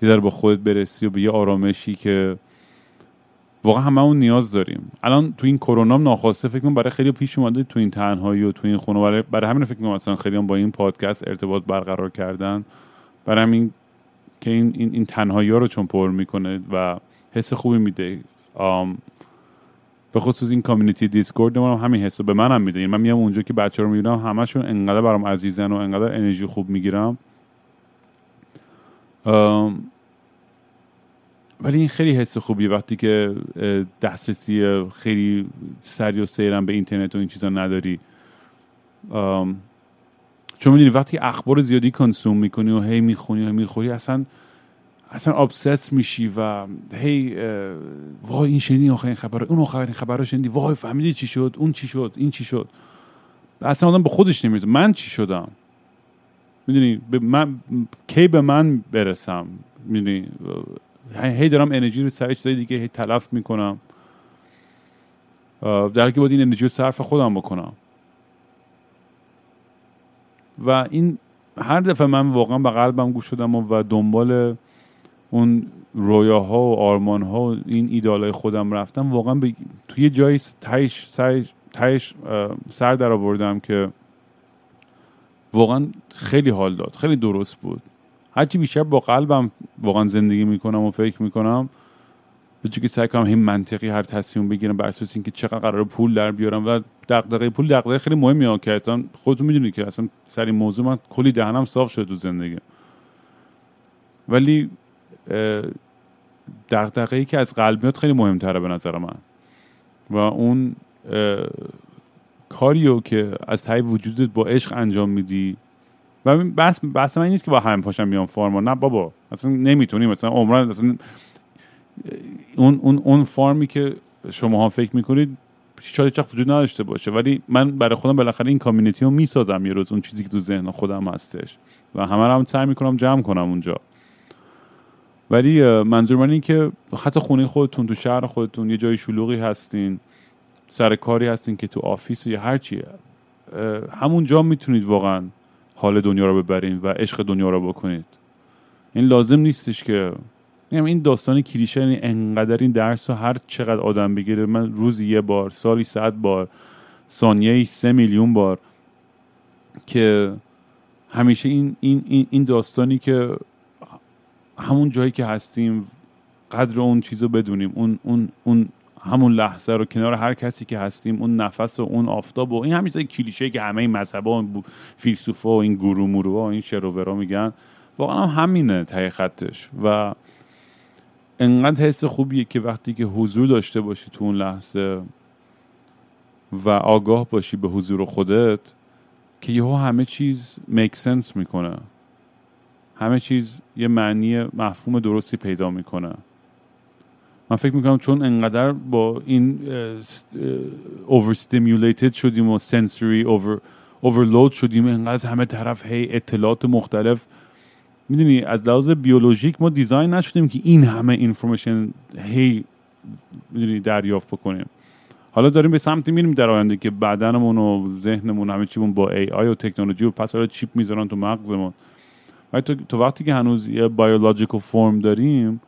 یه ذره با خودت برسی و به یه آرامشی که واقعا همه اون نیاز داریم. الان تو این کرونا ناخواسته فکر کنم برای خیلی پیش اومده تو این تنهایی و تو این خونه برای, برای همین فکر کنم مثلا خیلی هم با این پادکست ارتباط برقرار کردن. برای همین که این, این, این تنهایی ها رو چون پر می‌کنه و حس خوبی میده. به خصوص این community Discord هم همین حس به منم میده. یعنی من میام اونجا که بچه‌ها رو می‌بینم همشون انقدر برام عزیزن و انقدر انرژی خوب می‌گیرم. ولی این خیلی حس خوبیه وقتی که دسترسی خیلی سریع و سیرم به اینترنت و این چیزا نداری. چون می‌دونی وقتی اخبار زیادی consume می‌کنی و هی می‌خونی و می‌خوری اصلا اصلا obsess میشی و هی وای این شنیدی آخرین خبر اون آخرین خبر شنیدی وای فهمیدی چی شد اون چی شد این چی شد. اصلا آدم به خودش نمی‌رسه. من چی شدم؟ می‌دونی؟ من کی به من برسم؟ می‌دونی؟ هی دارم انرژی رو سر چیزای دیگه هی تلف می‌کنم. در که باید این انرژی رو صرف خودم بکنم. و این هر دفعه من واقعا به قلبم گوش شدم و دنبال اون رویاها و آرمانها و این ایدالای خودم رفتم واقعا به توی یه جایی تایش سر در آوردم که واقعا خیلی حال داد خیلی درست بود. هرچی بیشتر با قلبم واقعا زندگی می‌کنم و فکر می‌کنم به که سعی کنم این منطقی هر تصمیم بگیرم بر اساس اینکه چقدر قرار پول در بیارم و دغدغه پول دغدغه خیلی مهمی که اصلا خودتون می‌دونی که اصلا سر این موضوع من کلی دهنم صاف شد تو زندگی ولی دغدغه‌ای که از قلب میاد خیلی مهمتره به نظر من. و اون کاریو که از تای وجودت با عشق انجام میدی. و بس بس من نیست که با هم پاشم بیام فارما. نه بابا اصلا نمی‌تونی. مثلا عمران اصلا اون اون اون فارمی که شما ها فکر می‌کنید شاید چخ وجود نداشته باشه. ولی من برای خودم بالاخره این کامیونیتی رو می‌سازم یه روز اون چیزی که تو ذهن خودم هستش. و همه رو هم سعی می‌کنم جمع کنم اونجا. ولی منظور من این که حتی خونه خودتون تو شهر خودتون یه جای شلوغی هستین سر کاری هستین که تو آفیس یا هر چیه همونجا می‌تونید واقعا حال دنیا رو ببرین و عشق دنیا رو بکنید. این لازم نیستش که این داستان کلیشه یعنی انقدر این درس رو هر چقدر آدم بگیره من روزی یه بار سالی صد بار ثانیه سه میلیون بار که همیشه این, این, این داستانی که همون جایی که هستیم قدر اون چیز رو بدونیم اون, اون, اون همون لحظه رو کنار هر کسی که هستیم اون نفس و اون آفتاب و این همین کلیشه که همه این مذهبا و فیلسوفا و این مرو و این شروورا میگن واقعا همینه تای خطش. و انقدر حس خوبیه که وقتی که حضور داشته باشی تو اون لحظه و آگاه باشی به حضور خودت که یهو همه چیز میک سنس می‌کنه. همه چیز یه معنی مفهوم درستی پیدا می‌کنه. من فکر می‌کنم چون انقدر با این overstimulated شدیم و over overload شدیم انقدر همه طرف هی اطلاعات مختلف می‌دونی از لحاظ بیولوژیک ما دیزاین نشدیم که این همه اینفورمیشن هی می‌دونی دریافت بکنیم. حالا داریم به سمتی میریم در آینده که بدنمون و ذهنمون همه چیمون با ای آی و تکنولوژی و پس حالا چیپ می‌ذارن تو مغزمون. ولی تو, تو وقتی که هنوز یه بیولوژیکال فرم داریم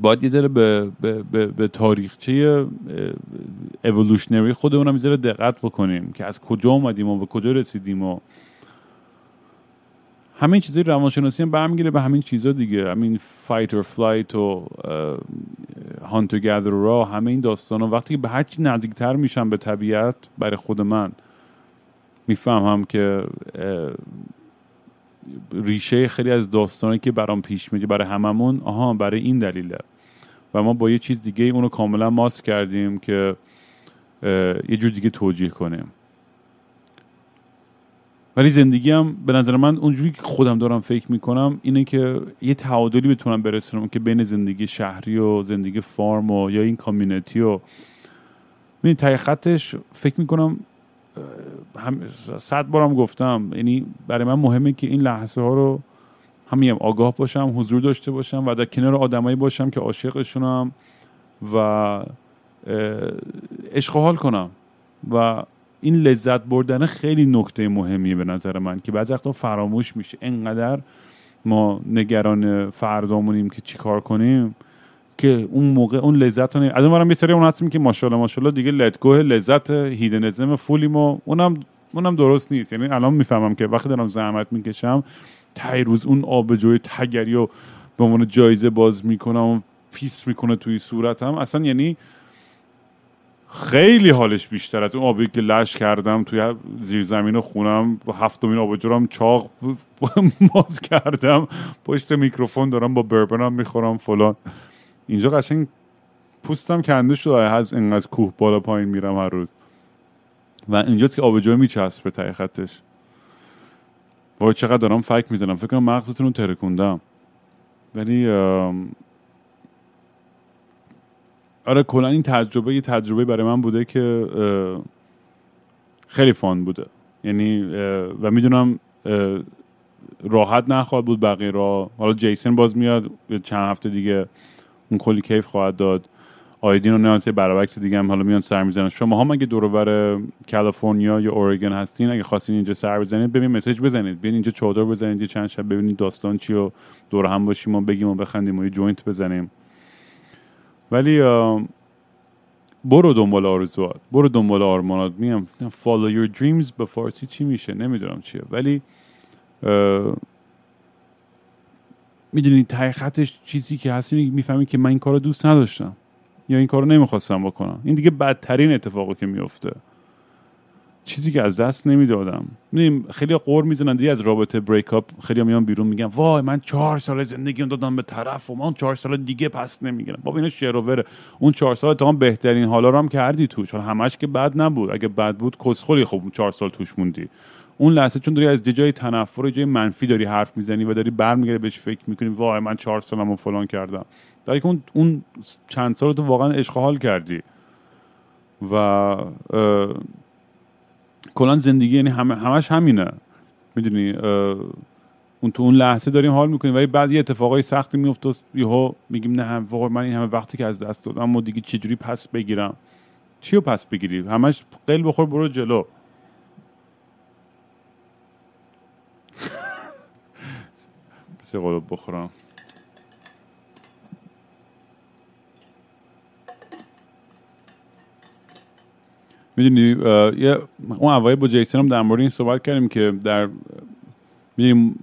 باید یه ذره به, به, به, به تاریخچه اولوشنری خودمون هم یه دقت بکنیم که از کجا اومدیم و به کجا رسیدیم و همین چیزای روانشناسی هم برمیگرده به همین چیزا دیگه. همین fight or flight و hunter gatherer ها همه این داستان وقتی که به هر چی نزدیکتر میشم به طبیعت برای خود من می‌فهمم که ریشه خیلی از داستانی که برام پیش میگه برای هممون آها برای این دلیله. و ما با یه چیز دیگه اونو کاملا ماست کردیم که یه جور دیگه توجیه کنیم. ولی زندگی هم به نظر من اونجوری که خودم دارم فکر می‌کنم اینه که یه تعادلی بتونم برسونم که بین زندگی شهری و زندگی فارم و یا این کامیونیتی و ببین تای خطش فکر می‌کنم هم صد بارم گفتم. یعنی برای من مهمه که این لحظه ها رو همیم آگاه باشم حضور داشته باشم و در کنار آدمایی باشم که عاشقشونم و عشق حال کنم. و این لذت بردن خیلی نکته مهمیه به نظر من که بعضی وقتا فراموش میشه. انقدر ما نگران فردامونیم که چیکار کنیم که اون موقع اون لذت رو از اونورم یه سری اون هستیم که ماشاءالله ماشاءالله دیگه لتگوه لذت هیدنزم فولیم و اونم اونم درست نیست. یعنی الان می‌فهمم که وقتی دارم زحمت می‌کشم تای روز اون آبجوی تگری رو به عنوان جایزه باز می‌کنم و پیس می‌کنه توی صورتم. اصلا یعنی خیلی حالش بیشتر از اون آبی که لش کردم توی زیر زمین خونم هفتمین آبجومم چاق واز کردم. پشت میکروفون دارم با بربنم می‌خورم فلان. اینجا قشنگ پوستم کنده شده از از کوه بالا پایین میرم هر روز. و اینجاست که آبجو میچسبه ته خطش. وای چقدر دارم فک می‌زنم. فکر کنم مغزتون رو ترکوندم. ولی آره کلا این تجربه یه تجربه برای من بوده که خیلی فان بوده. یعنی و می‌دونم راحت نخواهد بود بقیه را. حالا جیسن باز میاد چند هفته دیگه اون کلی کیف خواهد داد. آیدین و نیانسی برعکس دیگه هم حالا میان سر می‌زنن. شما هم اگه دور کالیفرنیا یا اورگن هستین اگه خواستین اینجا سر بزنید ببین مسیج بزنید. بیاین اینجا چادر بزنید چند شب ببینید داستان چی و دور هم باشیم و بگیم و بخندیم و یه جوینت بزنیم. ولی برو دنبال آرزوات برو دنبال آرمانات. میگم follow your dreams به فارسی چی میشه؟ نمی‌دونم چیه. ولی می‌دونی تای خطش چیزی که هست می‌فهمی که من این کار دوست نداشتم یا این کار رو نمی‌خواستم بکنم. این دیگه بدترین اتفاقی که میفته چیزی که از دست نمی‌دادم. می‌دونیم خیلی قور می‌زنن دیگه از رابطه بریک اپ خیلی میان بیرون میگن وای من چهار سال زندگی دادم به طرف و من چهار سال دیگه پس نمی‌گیرم. بابا اینو شعر اون چهار سال تا بهترین حالا رو هم کردی توش. حالا همش که بد نبود. اگه بد بود کسخلی خب چهار سال توش موندی. اون لحظه چون داری از جای تنفر جای منفی داری حرف می‌زنی و داری برمیگردی بهش فکر می‌کنی وای من چهار سالمو فلان کردم. در اون اون چند سال تو واقعا عشق حال کردی. و کلا زندگی یعنی همه همش همینه. می‌دونی اون تو اون لحظه داریم حال می‌کنیم ولی بعد یه اتفاقای سختی میفته یهو میگیم نه هم واقعا من این همه وقتی که از دست دادم و دیگه چجوری پس بگیرم؟ چی رو پس بگیری؟ همش قل بخور برو جلو. سه قلوب بخورم. می‌دونی یه اون اوایل با جیسن هم در مورد این صحبت کردیم که در می‌دونیم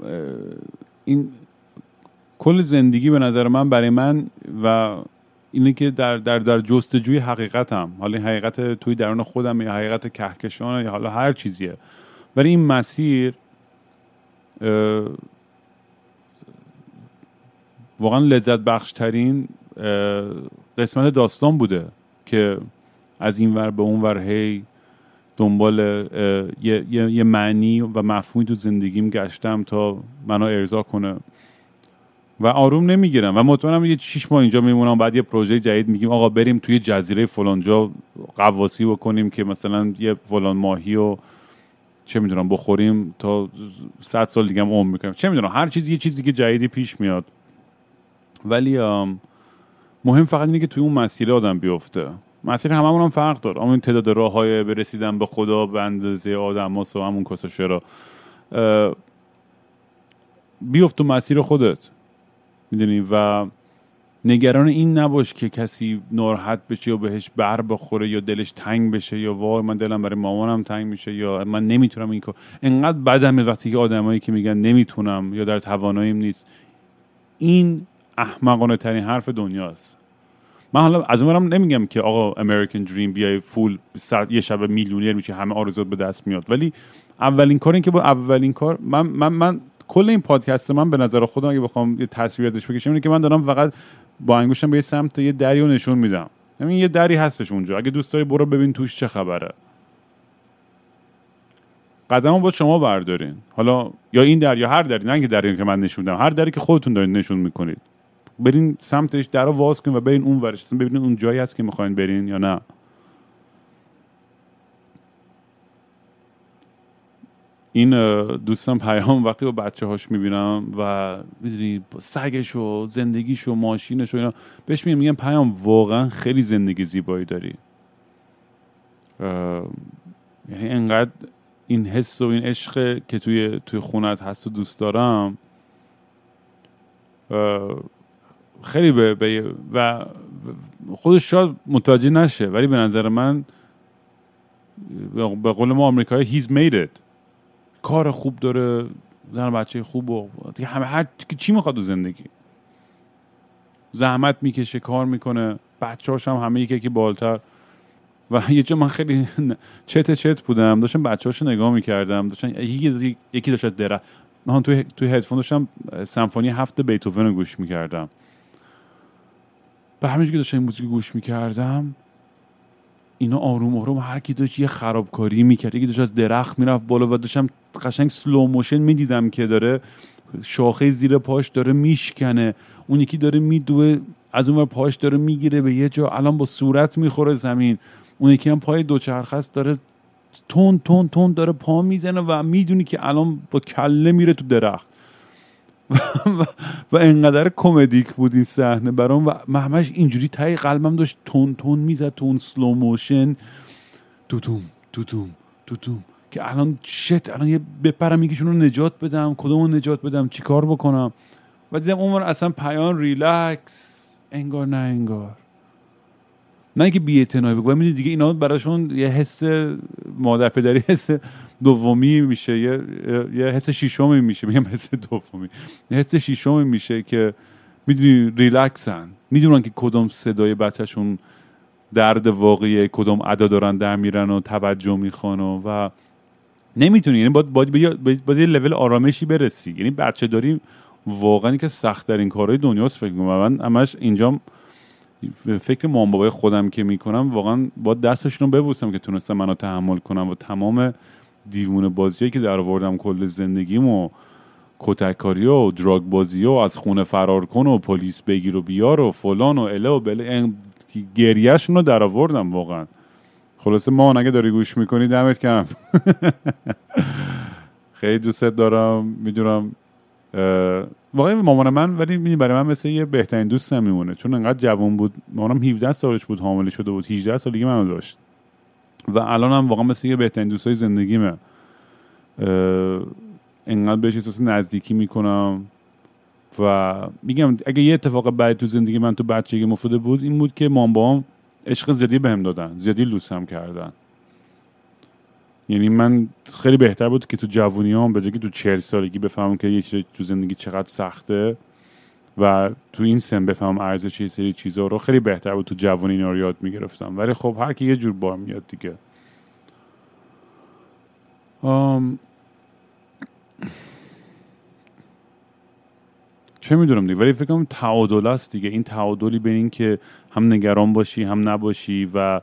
این کل زندگی به نظر من برای من و اینه که در در در جستجوی حقیقتم حالا این حقیقت توی درون خودم یا حقیقت کهکشان یا حالا هر چیزیه. ولی این مسیر واقعا لذت بخش ترین قسمت داستان بوده که از این ور به اون ور هی دنبال یه،, یه،, یه معنی و مفهومی تو زندگیم گشتم تا منو ارضا کنه. و آروم نمی‌گیرم و مطمئنم یه شیش ماه اینجا میمونم بعد یه پروژه جدید میگیم آقا بریم توی جزیره فلانجا قواسی بکنیم که مثلا یه فلان ماهی و چه می‌دونم بخوریم تا صد سال دیگه هم عمر می‌کنیم. چه می‌دونم هر چیزی یه چیزی که جدیدی پیش میاد. ولی مهم فقط اینه که توی اون مسیر آدم بیفته. مسیر هممون هم فرق داره. این تعداد راه های برسیدن به خدا به اندازه آدم و همون کسا را بیفت تو مسیر خودت. می‌دونی؟ و نگران این نباش که کسی ناراحت بشه یا بهش بر بخوره یا دلش تنگ بشه یا وای من دلم برای مامانم تنگ میشه یا من نمی‌تونم این کار. انقدر بدمه وقتی که آدمایی که میگن نمی‌تونم یا در تواناییم نیست. این احمقانه ترین حرف دنیاست. من حالا از اونم نمیگم که آقا امریکن دریم بیای فول یه شب میلیونر میشه همه آرزوات به دست میاد. ولی اولین کار این که با اولین کار من من من کل این پادکست من به نظر خودم اگه بخوام یه تصویر ازش بکشم اینه که من دارم فقط با انگوشتم به یه سمت یه دری رو نشون میدم. همین یه دری هستش اونجا. اگه دوست داری برو ببین توش چه خبره. قدم با شما بردارین. حالا یا این در یا هر دری نه اینکه دری که من نشون هر دری که خودتون دارین نشون می‌کنید. برین سمتش در واز کن و برین اون ورش. ببینید اون جایی هست که می‌خواین برین یا نه. این دوستم پیام وقتی با بچه هاش می‌بینم و می‌دونی سگش و زندگیش و ماشینش و اینا بهش میگم میگم پیام واقعا خیلی زندگی زیبایی داری. یعنی انقدر این حس و این عشق که توی توی خونت هست و دوست دارم. خیلی به, و خودش شاید متوجه نشه ولی به نظر من به قول ما آمریکایی he's made کار خوب داره زن بچه خوب و دیگه همه هر چی می‌خواد زندگی. زحمت می‌کشه کار می‌کنه بچه هم همه یکی که بالتر و یه جا من خیلی چت چت بودم داشتم بچه نگاه می‌کردم داشتم یکی, داشت دره من توی, توی هدفون داشتم سمفونی هفت بیتوون رو گوش می‌کردم. به همینجور که داشتم موزیک گوش می‌کردم اینا آروم آروم هر کی داشت یه خرابکاری می‌کرد. یکی داشت از درخت می‌رفت بالا و داشتم قشنگ slow motion می‌دیدم که داره شاخه زیر پاش داره میشکنه. اون یکی داره میدوه از اون پاش داره می‌گیره به یه جا. الان با صورت می‌خوره زمین. اون یکی هم پای دوچرخه است داره تون تون تون داره پا می‌زنه و می‌دونی که الان با کله میره تو درخت. و انقدر comedic بود این صحنه برام و همش اینجوری ته قلبم داشت تون تون می‌زد تون slow motion توتوم توتوم توتوم. که الان shit الان یه بپرم یکیشون رو نجات بدم کدوم رو نجات بدم چیکار بکنم؟ و دیدم اون اصلا پیان ریلکس. انگار نه انگار. نه اینکه بی اعتنایی بگم دیگه اینا براشون یه حس مادر پدری حس دومی میشه یه, یه حس شیشمی میشه میگم حس دومی. یه حس شیشمی میشه که می‌دونی ریلکسن. می‌دونن که کدوم صدای بچهشون درد واقعیه کدوم ادا دارن در میرن و توجه می‌خوان و نمی‌تونی. یعنی باید, باید, باید, یه لول آرامشی برسی. یعنی بچه داری واقعا که سخت در این کارهای دنیاست فکر کنم من همش اینجا فکر مام بابای خودم که می‌کنم واقعا با دستشون رو ببوسم که تونستم منو تحمل کنم و تمام دیوونه بازیایی که در آوردم کل زندگیم و کتککاری و دراگ بازی و از خونه فرار کن و پلیس بگیر و بیار و فلان و اله و بله گریهشون رو در آوردم واقعا. خلاصه ما اگه داری گوش می‌کنی دمت کم خیلی دوستت دارم می‌دونم واقعا مامان من ولی می‌دونی برای من مثل یه بهترین دوستم میمونه. چون انقدر جوان بود مامانم 17 سالش بود حامله شده بود 18 سالگی منو داشت. و الان هم واقعا مثل یه بهترین دوستای زندگیمه. انقدر بهش احساس نزدیکی می‌کنم و میگم اگه یه اتفاق بعد تو زندگی من تو بچگی مفته بود این بود که مام بابام عشق زیادی بهم دادن زیادی لوسم کردن. یعنی من خیلی بهتر بود که تو جوونی هم به که تو چهل سالگی بفهمم که یه تو زندگی چقدر سخته و تو این سن بفهمم ارزش یه سری چیزها رو خیلی بهتر بود تو جوانی اینا رو یاد می‌گرفتم. ولی خب هر کی یه جور بار میاد دیگه. چه می‌دونم دیگه ولی فکر کنم تعادل است دیگه. این تعادلی بین این که هم نگران باشی هم نباشی و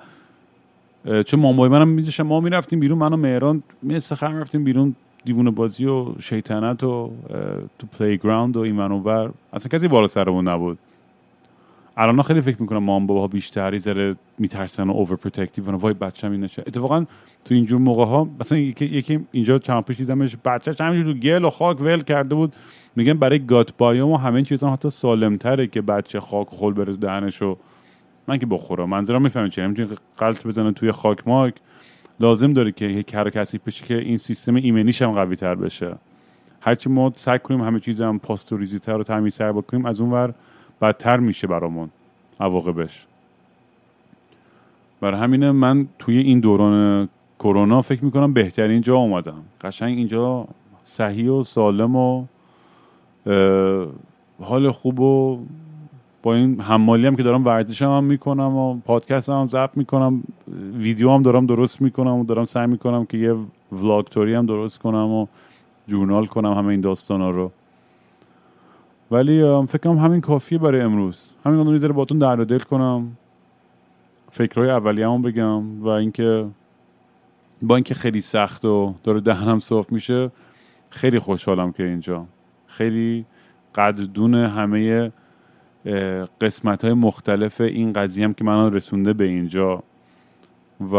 چون مامای منم میزشم ما می‌رفتیم بیرون منو مهران مثل خر رفتیم بیرون. دیوونه بازی و شیطنت و تو playground و این بر اصلا کسی بالا سرمون نبود. الان خیلی فکر می‌کنم مامان باباها بیشتری ذره میترسن و over protective و وای بچه‌م این نشه. اتفاقا تو اینجور موقع ها مثلا یکی, یکی اینجا چند پیش دیدمش بچه‌ش همینجور تو گل و خاک ول کرده بود. میگن برای gut biome و همه چیزا حتی سالم تره که بچه خاک و خل بره تو دهنش و من که بخورم. منظورم می‌فهمم چه همینجوری غلط بزنه توی خاک ماک. لازم داره که یک کار کسی بشه که این سیستم ایمنیش هم قوی تر بشه. هرچی ما سعی کنیم همه چیز هم پاستوریزی تر و تمیز تر بکنیم از اونور بدتر میشه برامون عواقبش. برای همینه من توی این دوران کرونا فکر می‌کنم بهترین جا اومدم. قشنگ اینجا صحیح و سالم و حال خوب و با این حمالی هم که دارم ورزش هم, می‌کنم و پادکست هم ضبط می‌کنم ویدیو هم دارم درست می‌کنم و دارم سعی می‌کنم که یه ولاگ توری هم درست کنم و جورنال کنم همه این داستان ها رو. ولی فکرم همین کافیه برای امروز. همین قدر می‌ذاره باتون در دل کنم. فکرهای اولیه‌مو بگم و اینکه با اینکه خیلی سخت و داره دهنم صاف میشه خیلی خوشحالم که اینجا. خیلی قدردون همه قسمت های مختلف این قضیه هم که من رسونده به اینجا و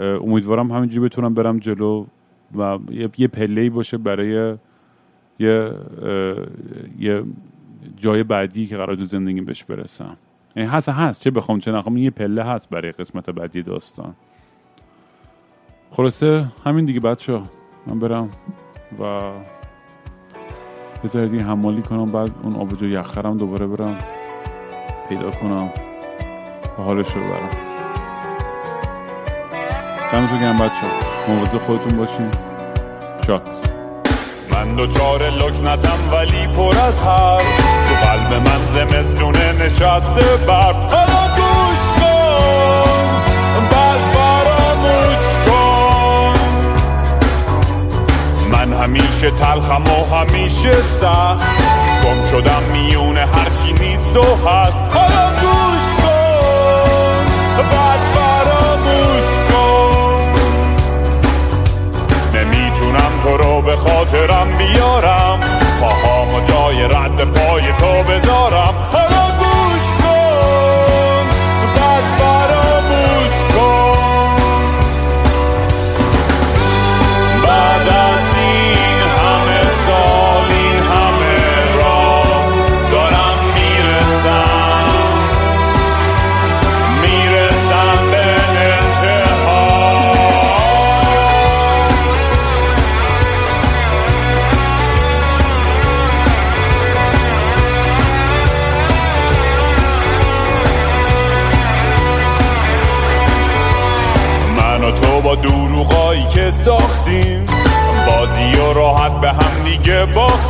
امیدوارم همینجوری بتونم برم جلو و یه پله باشه برای یه یه جای بعدی که قرار تو زندگی بهش برسم. یعنی هست هست چه بخوام چه نخوام یه پله هست برای قسمت بعدی داستان. خلاصه همین دیگه بچه من برم و ذره دیگه حمالی کنم بعد اون آبجو یخرم دوباره برم پیدا کنم و حالش رو برم دمتون گرم بچه مواظب خودتون باشین. چاکس من دوچار لکنتم ولی پر از حرف. تو قلب من زمستونه نشسته برف. همیشه تلخم و همیشه سخت. گم شدم میونه هرچی نیست و هست. حالا گوش کن بعد فراموش کن. نمی‌تونم تو رو به خاطرم بیارم. پاهامو جای رد پای تو بذارم.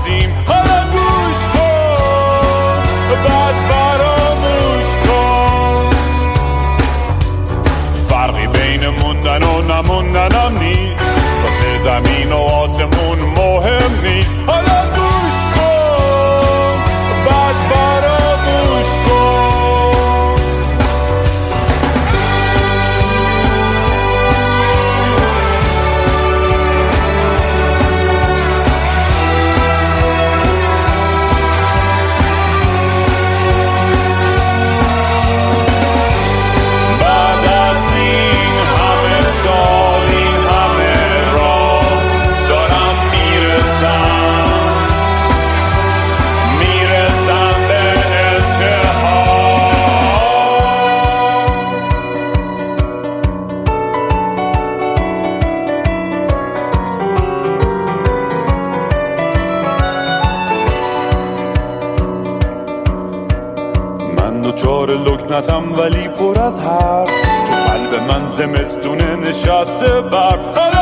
باختیم حالا گوش کن بعد فراموش کن. فرقی بین موندن و نموندنم نیست. واسه زمین و آسمون مهم نیست. حالا لکنتم ولی پر از حرف. تو قلب من زمستونه نشسته برف.